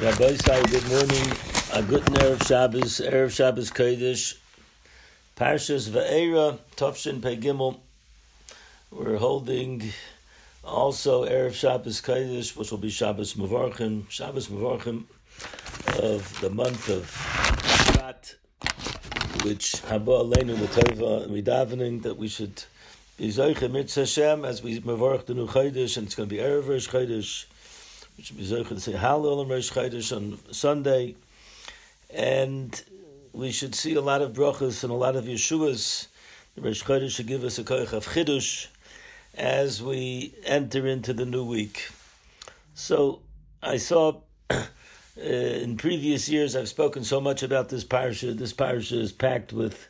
Rabbi Sai, good morning. A good Erev Shabbos, Erev Shabbos Kodesh, Parshas Va'era, Tovshin Pei Gimel. We're holding also Erev Shabbos Kodesh, which will be Shabbos Mevorchim, Shabbos Mevorchim of the month of Shvat, which Haba Aleinu L'Tova, we davening that we should be Zoiche Mitzvah Hashem as we Mevorch the new Chodesh, and it's going to be Erev Rosh Chodesh, which should be Zoiche to say Hallel and Rosh Chodesh on Sunday, and we should see a lot of brachas and a lot of Yeshuas. The Rosh Chodesh should give us a koich of Chidush as we enter into the new week. So I saw uh, in previous years I've spoken so much about this parsha. This parsha is packed with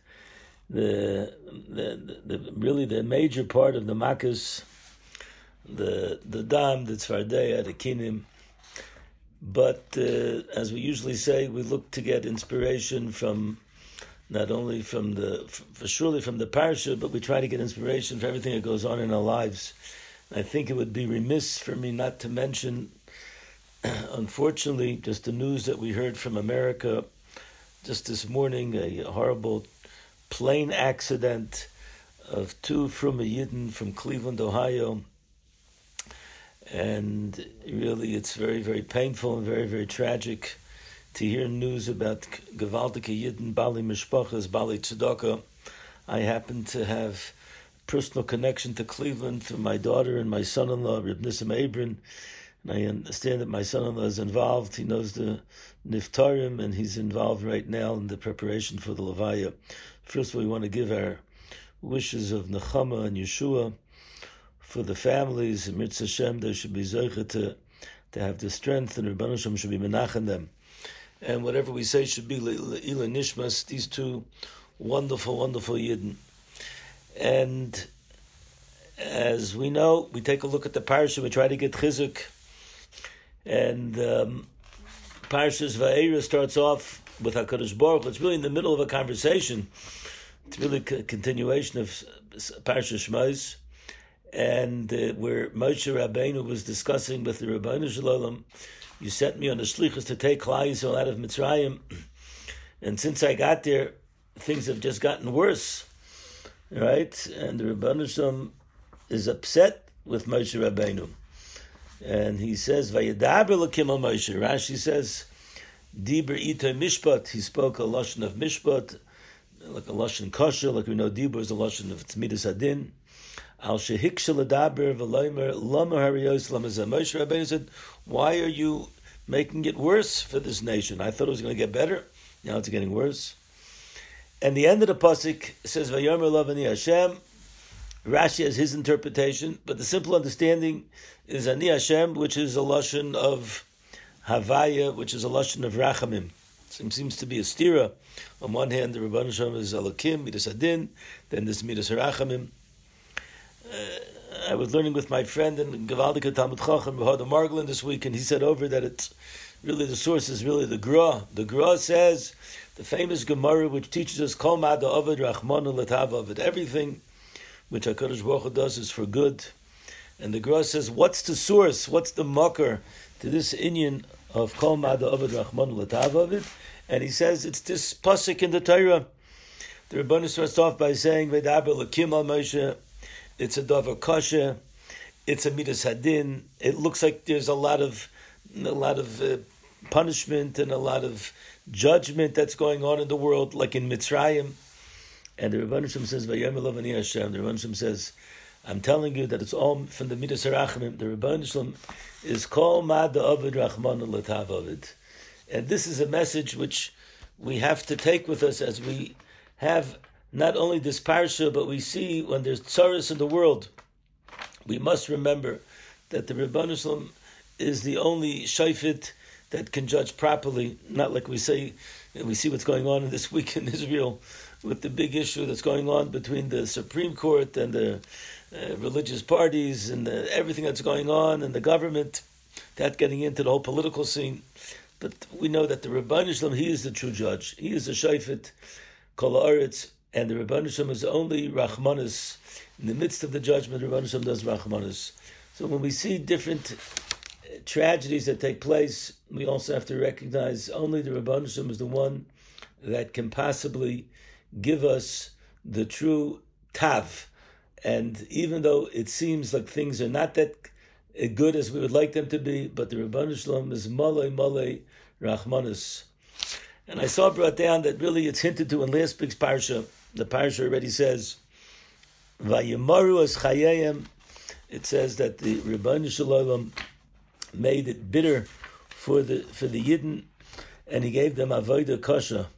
the, the, the, really the major part of the makas, the the dam, the tzvardeya, the kinim. But uh, as we usually say, we look to get inspiration from not only from the for surely from the parsha, but we try to get inspiration for everything that goes on in our lives. I think it would be remiss for me not to mention, unfortunately, just the news that we heard from America just this morning, a horrible plane accident of two from a Yidden from Cleveland, Ohio. And really, it's very, very painful and very, very tragic to hear news about Gewaltige Yidden, Bali Mishpachas, Bali Tzedakah. I happen to have personal connection to Cleveland through my daughter and my son-in-law, Reb Nissim Abrin. And I understand that my son-in-law is involved. He knows the Niftarim, and he's involved right now in the preparation for the Levaya. First of all, we want to give our wishes of Nechama and Yeshua for the families. Mitzvah Hashem, they should be Zoicha to, to have the strength, and Rabban Hashem should be menachem them. And whatever we say should be Ila Nishmas, these two wonderful, wonderful Yidden. And as we know, we take a look at the parsha, we try to get chizuk. And um, Parshas Va'era starts off with HaKadosh Baruch It's really in the middle of a conversation. It's really a continuation of Parshas Shmos. And uh, where Moshe Rabbeinu was discussing with the Rabbeinu Shalom, you sent me on the shlichus to take Klal Yisrael out of Mitzrayim. And since I got there, things have just gotten worse. Right? And the Rabbeinu Shalom is upset with Moshe Rabbeinu. And he says, Vayadaber l'kim al Moshe. Rashi says, Diber ito mishpat. He spoke a lashon of mishpat, like a lashon kosher, like we know Diber is a lashon of tzmidas adin. Al shehik shaladaber v'loimer lama hariyos lama Moshe Rabbeinu said, why are you making it worse for this nation? I thought it was going to get better. Now it's getting worse. And the end of the pasuk says, Vayomer lavani Hashem, Rashi has his interpretation, but the simple understanding is Ani Hashem, which is a lashon of Havaya, which is a lashon of Rachamim. It seems to be a stira. On one hand, the Rabban Hashem is Elokim, Midas Adin, then this Midas Rachamim. I was learning with my friend in Gavaldika Talmud Chacham, Rahada Margolin this week, and he said over that it's really the source is really the Gra. The Gra says, the famous Gemara which teaches us Kol Mada Ovid Rachmanu Latav Ovid. Everything which HaKadosh Baruch Hu does is for good. And the Gra says, what's the source, what's the mucker to this Indian of Kol Mada Ovid Rachmanu Latav Ovid? And he says, it's this pasuk in the Torah. The Rebbeinu starts off by saying, Vedaber Lakim al Moshe, it's a Dover Kasha, it's a Midas Hadin. It looks like there's a lot of, a lot of uh, punishment and a lot of judgment that's going on in the world, like in Mitzrayim. And the Rebbeinu says, "Vayom Elovani Hashem." The Rebbeinu says, "I'm telling you that it's all from the Midas Harachimim. The Rebbeinu is Kol Mad Ovid Rachman Latav Ovid." And this is a message which we have to take with us as we have not only this parsha, but we see when there's tsaris in the world, we must remember that the Rebbeinu Shem is the only shayfit that can judge properly. Not like we say, we see what's going on in this week in Israel with the big issue that's going on between the Supreme Court and the uh, religious parties and the, everything that's going on and the government, that getting into the whole political scene. But we know that the Rabban Shalom, he is the true judge. He is the Shaifet, Kol and the Rabban Shalom is only Rachmanis. In the midst of the judgment, Rabban Shalom does Rachmanis. So when we see different uh, tragedies that take place, we also have to recognize only the Rabban Shem is the one that can possibly give us the true tav. And even though it seems like things are not that good as we would like them to be, but the Rabban is malay malay rachmanus. And I saw brought down that really it's hinted to in last week's parsha. The parsha already says, "Vayimaru as chayayim." It says that the Rabban Shalom made it bitter for the for the Yidden, and he gave them avodah kasha.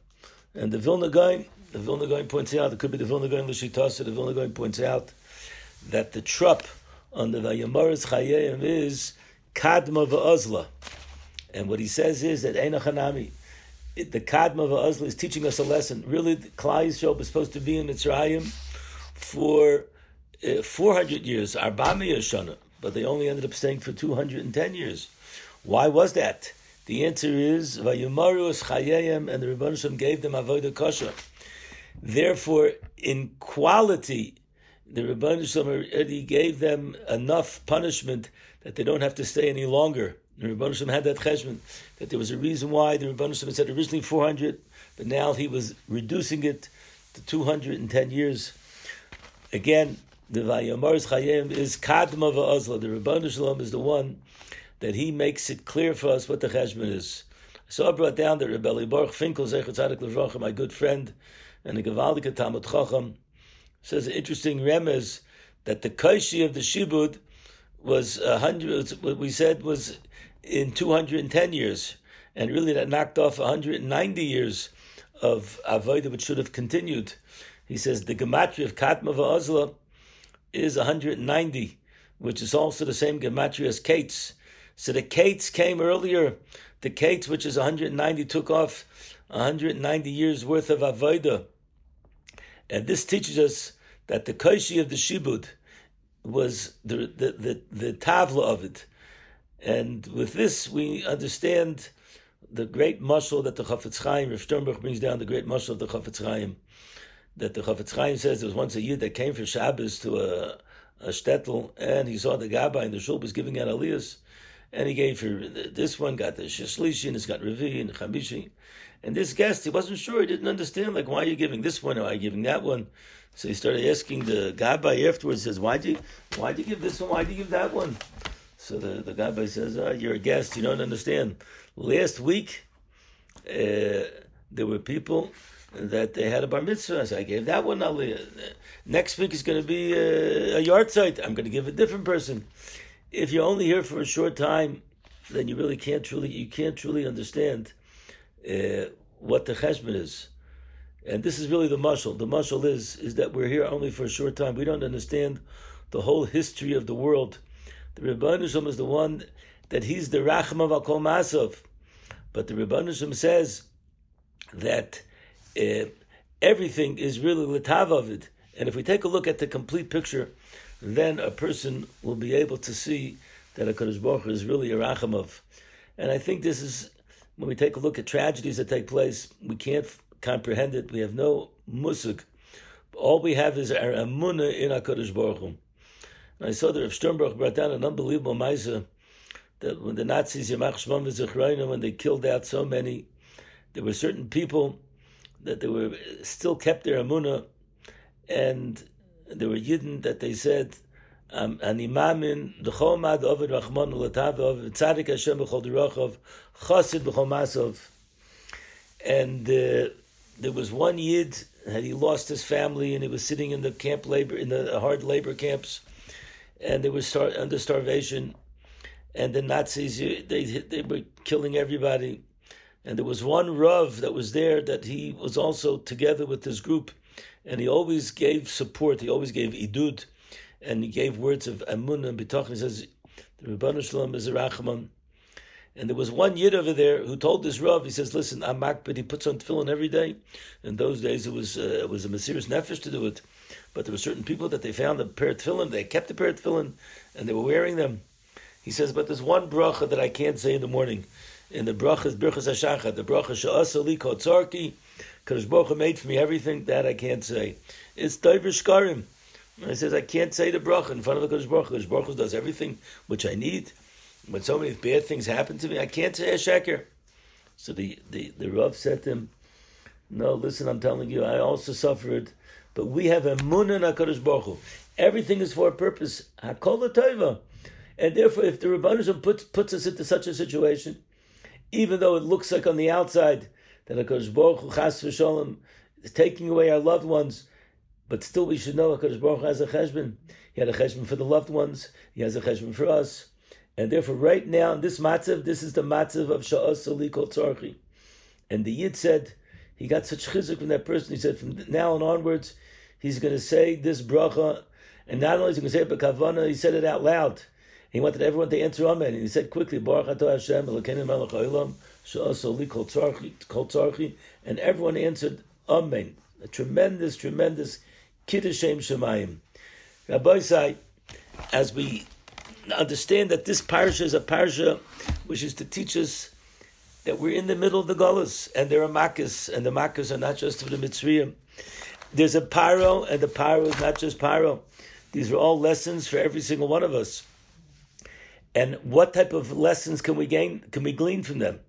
And the Vilna Gaon, the Vilna Gaon points out, it could be the Vilna Gaon Lishitasa, the Vilna Gaon points out that the trup on the Vayamaris Chayim is Kadma v'Ozla. And what he says is that Eina Chanami, the Kadma v'Ozla is teaching us a lesson. Really, Klal Yisrael was supposed to be in Mitzrayim for uh, 400 years, Arbami Shana, but they only ended up staying for 210 years. Why was that? The answer is Vayumaru Chayayim, and the Rebbeinu gave them avodah kosher. Therefore, in quality, the Rebbeinu already gave them enough punishment that they don't have to stay any longer. The Rebbeinu had that cheshbon that there was a reason why the Rebbeinu said originally 400, but now he was reducing it to 210 years. Again, the Vayamar's Chayim is Kadma Va'azla. The Rebbeinu Shalom is the one that he makes it clear for us what the cheshbon is. So I brought down that Rebbe Baruch Finkel, Zechat Tzadik my good friend, and the Gavaldika Talmud Chacham, says an interesting remez that the Kaishi of the Shibud was a hundred, what we said was in 210 years, and really that knocked off 190 years of Avodah, which should have continued. He says the Gematria of Katma Va'azla is 190, which is also the same Gematria as Kates. So the Kates came earlier. The Kates, which is 190, took off 190 years worth of Avodah. And this teaches us that the Kaishi of the Shibud was the, the, the, the Tavla of it. And with this, we understand the great muscle that the Chafetz Chaim, Rav Sternberg brings down the great muscle of the Chafetz Chaim. That the Chafetz Chaim says there was once a year that came for Shabbos to a, a shtetl, and he saw the Gabbai and the Shul was giving out aliyahs. And he gave her this one got the shishlishi and it's got revi and chamishi, and this guest he wasn't sure he didn't understand like why are you giving this one or are you giving that one, so he started asking the gabbai afterwards says why do you why do you give this one? Why do you give that one, so the the gabbai says oh, you're a guest you don't understand last week uh, there were people that they had a bar mitzvah. So I gave that one aliyah. Next week is going to be a, a yard site. I'm going to give a different person if you're only here for a short time, then you really can't truly you can't truly understand uh, what the cheshbon is. And this is really the mushal. The mushal is is that we're here only for a short time. We don't understand the whole history of the world. The Rebbeinu is the one that he's the Racham of Akol Masav. But the Rebbeinu says that uh, everything is really litav of it. And if we take a look at the complete picture, then a person will be able to see that a Kaddish Baruch is really a Rachamov. And I think this is, when we take a look at tragedies that take place, we can't comprehend it. We have no musuk. All we have is our amunah in HaKadosh Baruch Hu. And I saw that Rav Sternberg brought down an unbelievable maisa that when the Nazis, Yamach v'Zechreinu, when they killed out so many, there were certain people that they were still kept their amunah, and there were Yidden that they said, Animamin, the Chomad Latav Ovid Tzadik Hashem B'chol Dirachov Chosid B'chol Masov. And uh, there was one Yid, had he lost his family and he was sitting in the camp labor, in the hard labor camps, and they were start, under starvation. And the Nazis, they, they were killing everybody. And there was one Rav that was there that he was also together with this group and he always gave support. He always gave idud, and he gave words of amun and bitachon. He says, "The Rebbeinu Shalom is a rachman." And there was one yid over there who told this Rav, he says, listen, I'm makbid, he puts on tefillin every day. In those days, it was uh, it was a mysterious nefesh to do it. But there were certain people that they found a pair of tefillin, they kept the pair of tefillin, and they were wearing them. He says, but there's one bracha that I can't say in the morning. In the bracha is Birchas Hashachar, the bracha Sha'asa Li Kotzarki, Kadosh Baruch made for me everything that I can't say. It's Dover Shkarim. He says I can't say the bracha in front of the Kadosh Baruch. Kadosh Baruch does everything which I need. when so many bad things happen to me, I can't say a sheker. So the, the, the Rav said to him, No, listen, I'm telling you, I also suffered, but we have a mun and HaKadosh Baruch Hu. Everything is for a purpose. Hakol tova. And therefore, if the Rabbanishim puts, puts us into such a situation, even though it looks like on the outside that HaKadosh Baruch Hu, Chas v'sholem, is taking away our loved ones, but still we should know HaKadosh Baruch Hu has a cheshbon. He had a cheshbon for the loved ones. He has a cheshbon for us. And therefore, right now, in this matzav, this is the matzav of Sha'as Sali Kol Tzarchi. And the Yid said, he got such chizuk from that person. He said, from now on onwards, he's going to say this bracha. And not only is he going to say it, but kavana, he said it out loud. He wanted everyone to answer Amen. And he said quickly, Baruch Ato Hashem, Elokeinu melech haolam, Sha'as Sali Kol Tzarchi. And everyone answered Amen. A tremendous, tremendous Kiddush Shemayim. Rabbi say, as we understand that this parsha is a parsha which is to teach us that we're in the middle of the Golas, and there are Makkahs, and the Makkahs are not just for the Mitzrayim. There's a Paro, and the Paro is not just Paro. These are all lessons for every single one of us. And what type of lessons can we gain? Can we glean from them?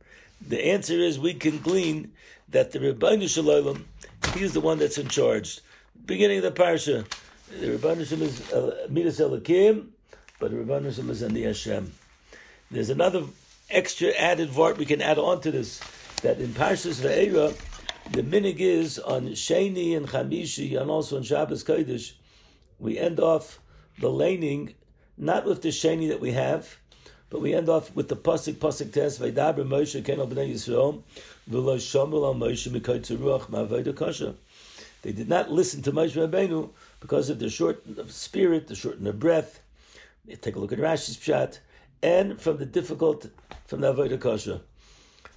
The answer is we can glean that the Rebbeinu Shalom, he's the one that's in charge. Beginning of the parsha, the Rebbeinu Shalom is uh, Midas Elakim, but the Rebbeinu Shalom is the Hashem. There's another extra added vart we can add on to this that in Parshas Ve'era, the minig is on Sheni and Chamishi and also on Shabbos Kodesh, we end off the laning not with the Sheni that we have, but we end off with the pasuk pasuk test Vaydaber Moshe Ken Al Bnei Yisrael V'lo Shomel Al Moshe Mekaytzu Ruach Ma'avodah Kasha. They did not listen to Moshe Rabbeinu because of the short of spirit, the short in their breath. Take a look at Rashi's pshat and from the difficult, from the Avodah Kasha.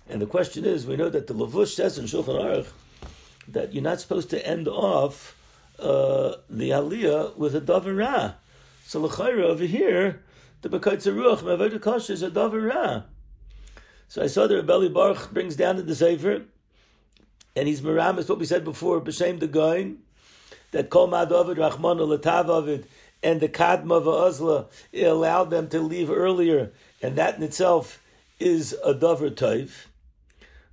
And the question is, we know that the Lavush says in Shulchan Aruch that you're not supposed to end off uh, the Aliyah with a Davar So L'chaira over here, the Bekaitza Ruach, Avodah Kasha is a Davar So I saw that Rebelli Baruch brings down the Sefer, and he's Maramis, what we said before, B'Shem the Goin, that Kol Ma'adavid Rachman Latavavid, and the Kadma Va'azla, it allowed them to leave earlier, and that in itself is a Dover Toiv.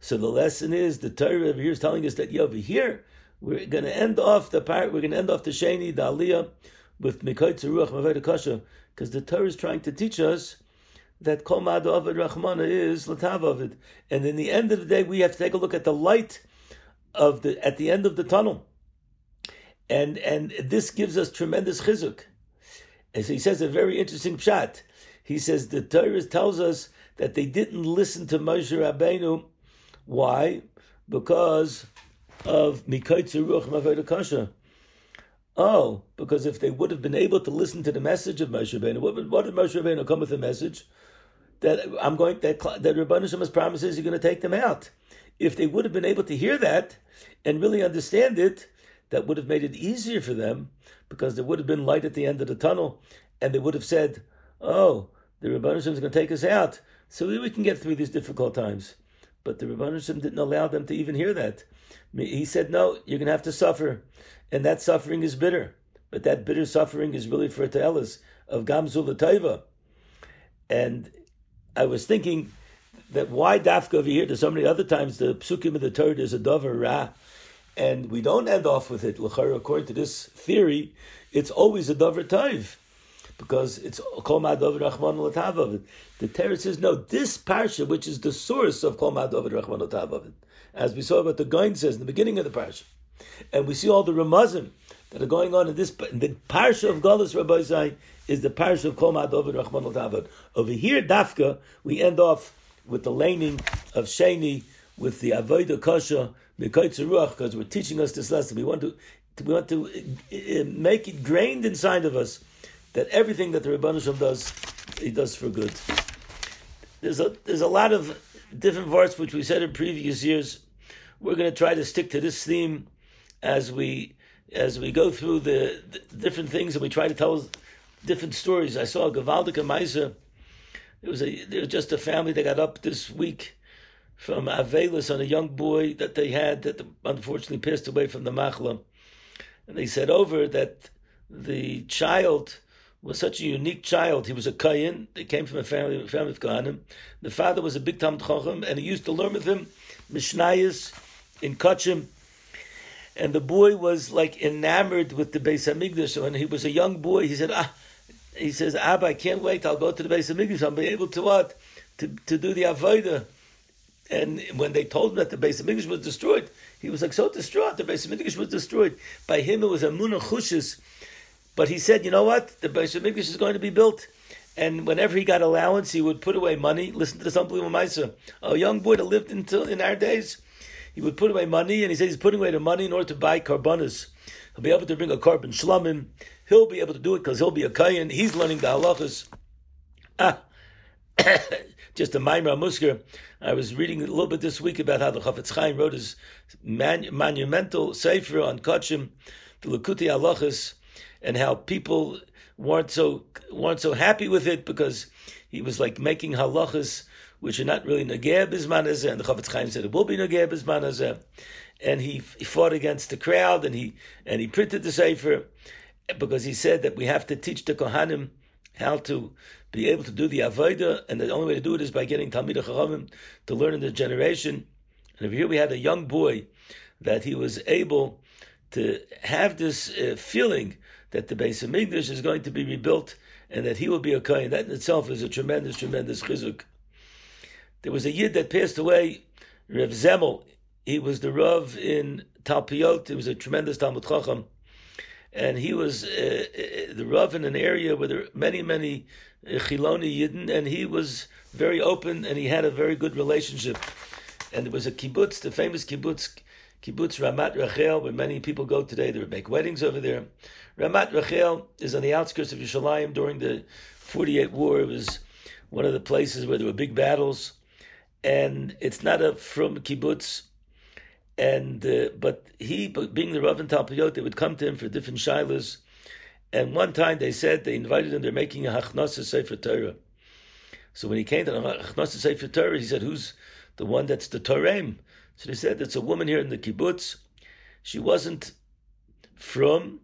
So the lesson is the Torah over here is telling us that over here we're going to end off the part. We're going to end off the Sheni, the Aliyah, with Mikoitz Ruach Maved Kasha, because the Torah is trying to teach us that Kol Mad Avid Rachmana is Latav Avid, and in the end of the day we have to take a look at the light of the at the end of the tunnel, and and this gives us tremendous chizuk. And so he says a very interesting pshat. He says the Torah tells us that they didn't listen to Moshe Rabbeinu. Why? Because of Mikaitzu Ruach Kasha. Oh, because if they would have been able to listen to the message of Moshe Rabbeinu, what, what did Moshe Rabbeinu come with the message? That I'm going that that Rabbeinu Shema's promises you're going to take them out. If they would have been able to hear that and really understand it, that would have made it easier for them because there would have been light at the end of the tunnel, and they would have said, "Oh, the Rebbeinu is going to take us out, so we can get through these difficult times." But the Rebbeinu didn't allow them to even hear that. He said, "No, you're going to have to suffer, and that suffering is bitter. But that bitter suffering is really for Ta'elas of Gamzul Taiva." And I was thinking that why Dafka over here? There's so many other times the psukim of the Torah is a dover ra and we don't end off with it. According to this theory, it's always a davar taiv because it's kol ma'adav rachman. The Torah says no. This parsha, which is the source of kol ma'adav rachman as we saw what the Gain says in the beginning of the parsha, and we see all the ramazim that are going on in this. The parsha of Galus Rabbi Zai is the parsha of kol ma'adav rachman. Over here, dafka, we end off with the laning of Sheni with the avodah kasha because we're teaching us this lesson. We want to we want to uh, uh, make it grained inside of us that everything that the Rebbeinu Shalom does, he does for good. There's a there's a lot of different parts which we said in previous years. We're going to try to stick to this theme as we as we go through the, the different things and we try to tell different stories. I saw a Gavaldika Maisa. It was a there was just a family that got up this week from Avelis on a young boy that they had that unfortunately passed away from the Machla. And they said over that the child was such a unique child. He was a Kayan. They came from a family, family of Kohanim. The father was a big Talmud Chacham, and he used to learn with him Mishnayos in Kachim. And the boy was like enamored with the Beis Hamikdash. So when he was a young boy, he said, "Ah, he says, Abba, I can't wait. I'll go to the Beis Hamikdash. I'll be able to what to to do the avodah." And when they told him that the Beis Hamikdash was destroyed, he was like so distraught. The Beis Hamikdash was destroyed. By him, it was a munach chushes. But he said, you know what? The Beis Hamikdash is going to be built. And whenever he got allowance, he would put away money. Listen to this unbelievable Maisa. A young boy that lived until in our days, he would put away money, and he said he's putting away the money in order to buy karbanas. He'll be able to bring a carbon shlamim. He'll be able to do it because he'll be a kayan. He's learning the halachas. Ah, just a Maimra Musker. I was reading a little bit this week about how the Chafetz Chaim wrote his man, monumental sefer on Kachim, the Lakuti Halachas, and how people weren't so weren't so happy with it because he was like making halachas which are not really nageh bisman and the Chafetz Chaim said it will be nageh bisman and he, he fought against the crowd and he and he printed the sefer because he said that we have to teach the kohanim how to be able to do the avodah, and the only way to do it is by getting talmid chachamim to learn in the generation. And over here we had a young boy that he was able to have this uh, feeling that the base of Migdash is going to be rebuilt and that he will be a kohen. That in itself is a tremendous, tremendous chizuk. There was a yid that passed away, Rev Zemel. He was the Rav in Talpiot. He was a tremendous Talmud Chacham. And he was uh, uh the Rav in an area where there were many, many uh, Chiloni Yidden, and he was very open and he had a very good relationship. And there was a kibbutz, the famous kibbutz, kibbutz Ramat Rachel, where many people go today. They would make weddings over there. Ramat Rachel is on the outskirts of Yerushalayim during the 48 war. It was one of the places where there were big battles. And it's not a from kibbutz. And uh, but he, being the Rav and Talpiyot, they would come to him for different shilas. And one time they said they invited him. They're making a hachnasa sefer Torah. So when he came to hachnasa sefer Torah, he said, "Who's the one that's the Torah?" So they said, "It's a woman here in the kibbutz. She wasn't from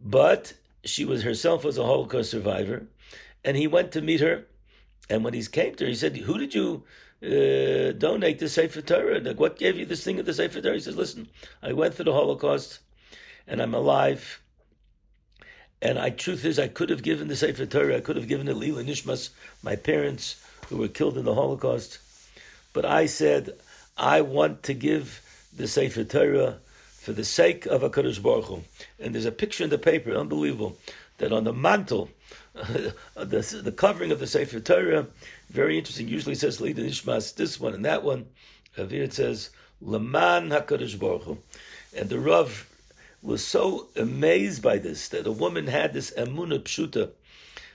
but she was herself was a Holocaust survivor, and he went to meet her. And when he came to her, he said, "Who did you uh, donate the Sefer Torah? Like, what gave you this thing of the Sefer Torah?" He says, "Listen, I went through the Holocaust, and I'm alive." And I, truth is, I could have given the Sefer Torah. I could have given it Lila Nishmas, my parents who were killed in the Holocaust. But I said, I want to give the Sefer Torah for the sake of a Kaddish Baruch Hu. And there's a picture in the paper, unbelievable, that on the mantle, the, the covering of the Sefer Torah, very interesting. Usually it says Lida Nishmas, this one and that one. Here it says Laman Hakadosh Baruch Hu. And the Rav was so amazed by this that a woman had this emuna pshuta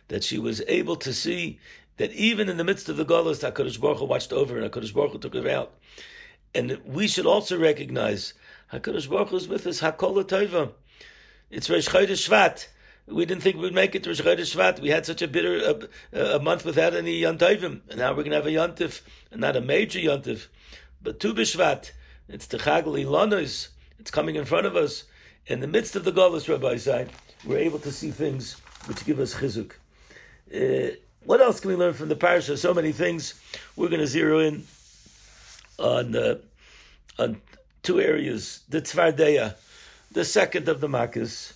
that she was able to see that even in the midst of the Golos, Hakadosh Baruch Hu watched over and Hakadosh Baruch Hu took her out. And we should also recognize Hakadosh Baruch Hu is with us. Hakol. It's Rosh Chodesh Shvat. We didn't think we'd make it to Rosh Chodesh Shvat. We had such a bitter a, a month without any yontivim, and now we're going to have a yontiv, and not a major yontiv, but Tu B'Shvat. It's the Chagli Lanos. It's coming in front of us. In the midst of the Golas, Rabbi Say, we're able to see things which give us chizuk. Uh, what else can we learn from the parasha? So many things. We're going to zero in on uh, on two areas. The Tzvardeya, the second of the Makkahs.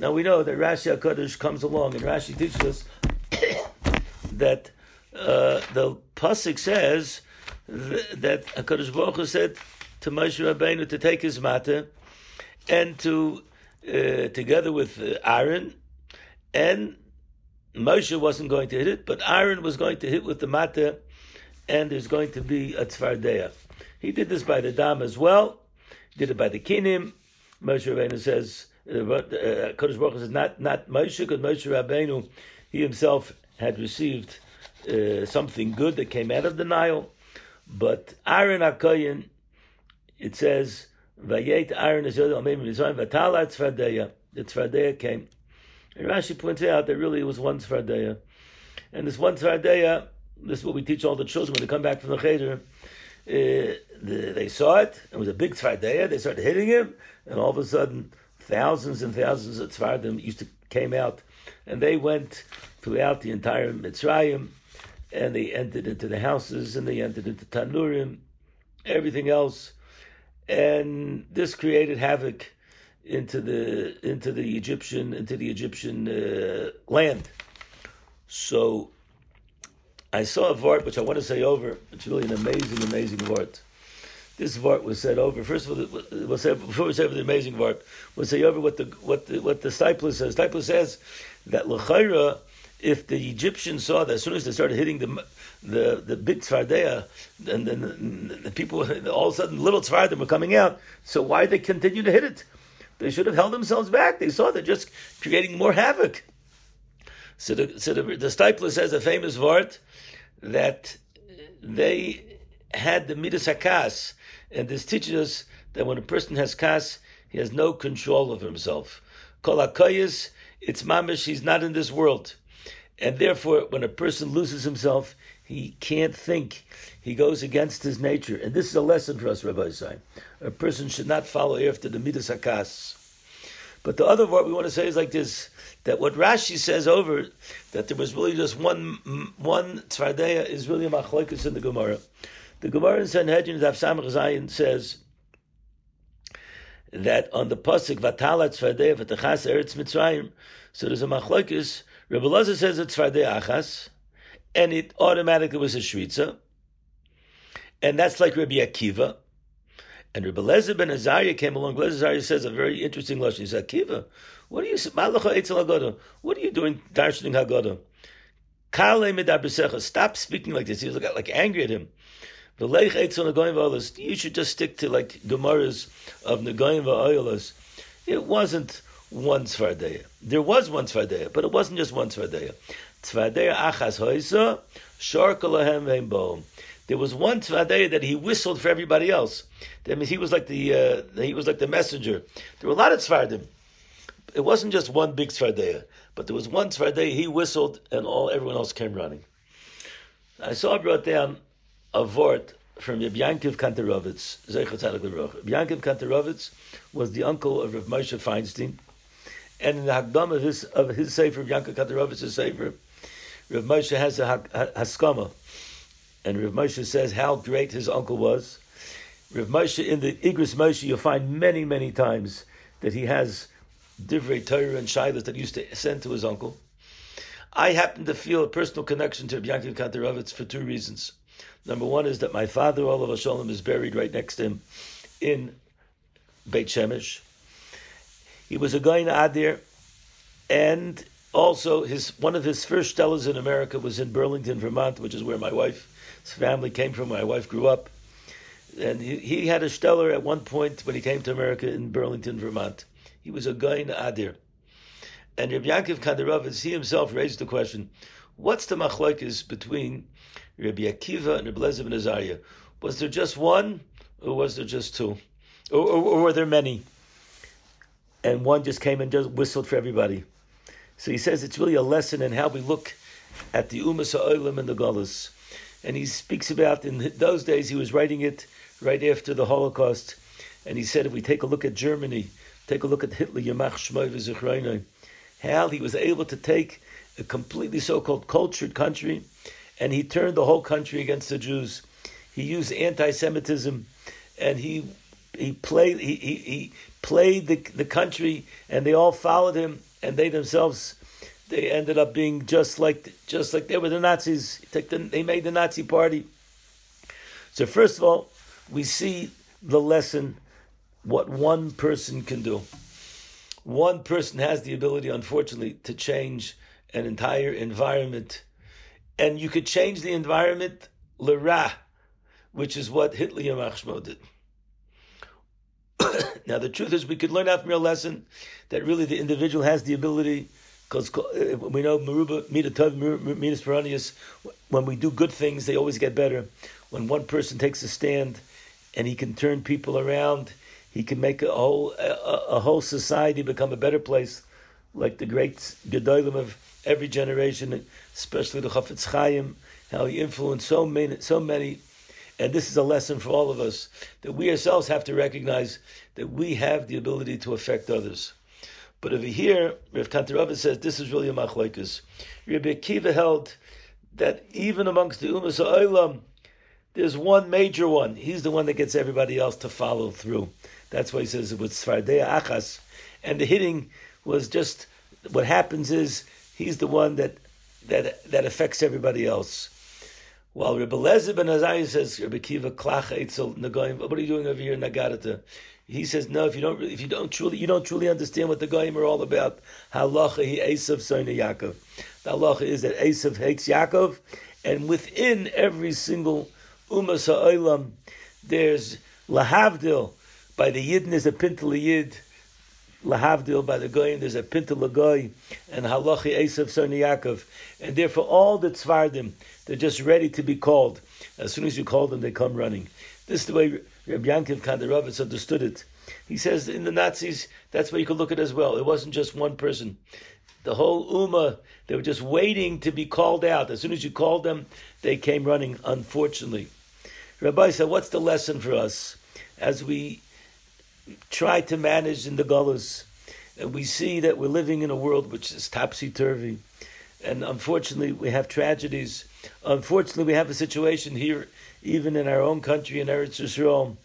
Now we know that Rashi HaKadosh comes along and Rashi teaches us that uh, the Pasuk says that HaKadosh Baruch Hu said to Moshe Rabbeinu to take his matter and to, uh, together with uh, Aaron, and Moshe wasn't going to hit it, but Aaron was going to hit with the matter, and there's going to be a tzvardeya. He did this by the dam as well, He did it by the kinim. Moshe Rabbeinu says, uh, uh Kodesh Baruch Hu says, not, not Moshe, because Moshe Rabbeinu, he himself had received uh, something good that came out of the Nile. But Aaron HaKoyin, it says, Vayet Aaron is Vatala Tzvadeya. The Tzvadeya came. And Rashi points out that really it was one Tzvadeya. And this one Tzvadeya, this is what we teach all the children when they come back from the Cheder. Uh, the, they saw it. It was a big tzvardeya. They started hitting him, and all of a sudden, thousands and thousands of tzvardim used to came out and they went throughout the entire Mitzrayim, and they entered into the houses, and they entered into Tanurim, everything else, and this created havoc into the into the Egyptian into the Egyptian uh, land. So I saw a vort which I want to say over. It's really an amazing, amazing vort. This vort was said over. First of all, we'll say, before we say over the amazing vort, we'll say over what the what the, what the Stipler says. Stipler says that lechayra, if the Egyptians saw that as soon as they started hitting the the the big tzvardea, and then the people all of a sudden little tzvardim were coming out. So why did they continue to hit it? They should have held themselves back. They saw they're just creating more havoc. So the, so the, the Stipler says a famous word that they had the midas hakas, and this teaches us that when a person has kas, he has no control of himself. Kol hakoyes, it's mamish, he's not in this world. And therefore, when a person loses himself, he can't think. He goes against his nature. And this is a lesson for us, Rabbi Zain. A person should not follow after the midas hakas. But the other word we want to say is like this: that what Rashi says over that there was really just one one tzvardeya is really a machlokes in the Gemara. The Gemara in Sanhedrin Samach Zayin says that on the pasuk Vatala tzvardeya v'tachas eretz Mitzrayim, so there's a machlokes. Rebbe Lazar says it's tzvardeya achas, and it automatically was a shritza, and that's like Rabbi Akiva. And Rebbe Lezer ben Azariah came along. Lezer Azariah says a very interesting lashon. He said, "Kiva, what are you? What are you doing? Darshaning Haggadah? Stop speaking like this. He was like, like angry at him. You should just stick to like Gemara's of Negoyim va'oyolas. It wasn't one Tzvardeya. There was one Tzvardeya, but it wasn't just one Tzvardeya. Tzvardeya achas hoisa, shor kolahem ve'im there was one tzvadeya that he whistled for everybody else. That means he was like the uh, he was like the messenger. There were a lot of tzvardim. It wasn't just one big tzvadeya, but there was one tzvadeya he whistled, and all everyone else came running. I saw brought down a vort from Reb Yankiv Kantorovitz, Yankiv Kantorovitz was the uncle of Rav Moshe Feinstein, and in the Hagdam of his of his sefer, Yankiv Kantorovitz's sefer, Rav Moshe has a haskama and Rav Moshe says how great his uncle was. Rav Moshe, in the Igros Moshe, you'll find many, many times that he has divrei Torah and shilas that he used to send to his uncle. I happen to feel a personal connection to Yankiv Kantorovitz for two reasons. Number one is that my father, Olav Shalom, is buried right next to him in Beit Shemesh. He was a guy in Adir, and also his one of his first stellas in America was in Burlington, Vermont, which is where my wife's family came from, my wife grew up. And he, he had a stellar at one point when he came to America in Burlington, Vermont. He was a guy in Adir. And Rabbi Yaakov Kandarovitz, he himself raised the question, what's the machlokes between Rabbi Akiva and Rabbi Lezer ben Azariah? Was there just one, or was there just two? Or, or, or, were there many? And one just came and just whistled for everybody. So he says it's really a lesson in how we look at the Umas Ha'olim and the Golas and he speaks about in those days he was writing it right after the Holocaust, and he said if we take a look at Germany, take a look at Hitler, Yamach Shmoy how he was able to take a completely so-called cultured country, and he turned the whole country against the Jews. He used anti-Semitism, and he he played he, he, he played the the country, and they all followed him, and they themselves they ended up being just like just like they were the Nazis. they made the Nazi party. So first of all, we see the lesson what one person can do. One person has the ability, unfortunately, to change an entire environment, and you could change the environment lera, which is what Hitler Yamachshmo did. now, the truth is, we could learn out from your lesson that really the individual has the ability because uh, we know Meruba Mida Tov Midas Peronius, when we do good things, they always get better. When one person takes a stand and he can turn people around, he can make a whole a, a whole society become a better place, like the great Gedolim of every generation, especially the Chafetz Chaim, how he influenced so many, so many. And this is a lesson for all of us that we ourselves have to recognize that we have the ability to affect others. But over here, Rav Kantarava says this is really a machlokes. Rabbi Akiva held that even amongst the Umas Ha'olam, there's one major one. He's the one that gets everybody else to follow through. That's why he says it was Svardeya Achas. And the hitting was just what happens is he's the one that that that affects everybody else. While Rebbe Lezer ben Azariah says, Rebbe Kiva klach eitzel nagoyim. What are you doing over here, in Nagarata? He says, no. If you don't, if you don't truly, you don't truly understand what the goyim are all about. Halacha he Esav son Yaakov. The halacha is that Esav hates Yaakov, and within every single umas ha'olam, there's lahavdil. By the yidn is a pintel yid. Lahavdil by the goyim there's a pintel goy, and halachi Esav son Yaakov, and therefore all the tzvardim they're just ready to be called. As soon as you call them, they come running. This is the way Reb Yankiv Kandarovitz understood it. He says in the Nazis, that's where you could look at as well. It wasn't just one person. The whole Ummah, they were just waiting to be called out. As soon as you called them, they came running, unfortunately. Rabbi said, what's the lesson for us as we try to manage in the Gullahs? And we see that we're living in a world which is topsy-turvy. And unfortunately, we have tragedies. Unfortunately, we have a situation here even in our own country in Eretz Yisrael,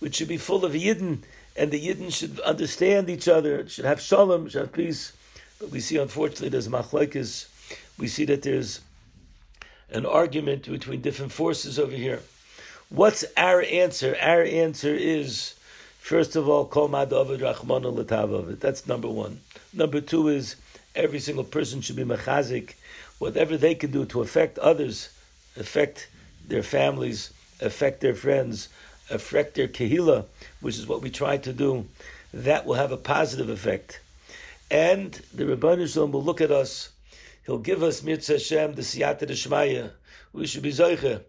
which should be full of Yidden, and the Yidden should understand each other, should have shalom, should have peace. But we see, unfortunately, there's machlekes. We see that there's an argument between different forces over here. What's our answer? Our answer is, first of all, kol latavavid. That's number one. Number two is every single person should be mechazik, whatever they can do to affect others, affect their families, affect their friends, affect their kehila, which is what we try to do, that will have a positive effect. And the Rebbeinu Shalom will look at us. He'll give us Mitzvah Hashem, the Siyata Shmaya. We should be Zoiche.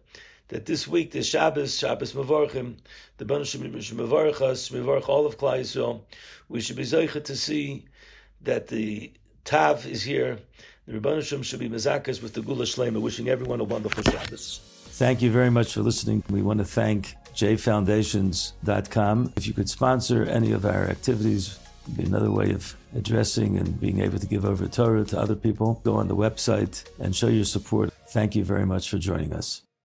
That this week, the Shabbos, Shabbos Mavorchim, the Rebbeinu should Mavorch us, Mavorch all of Klai Yisrael. We should be Zoiche to see that the Tav is here. The Rebbeinu should be Mazakas with the Gula Shlema, wishing everyone a wonderful Shabbos. Thank you very much for listening. We want to thank jfoundations.com. If you could sponsor any of our activities, be another way of addressing and being able to give over Torah to other people. Go on the website and show your support. Thank you very much for joining us.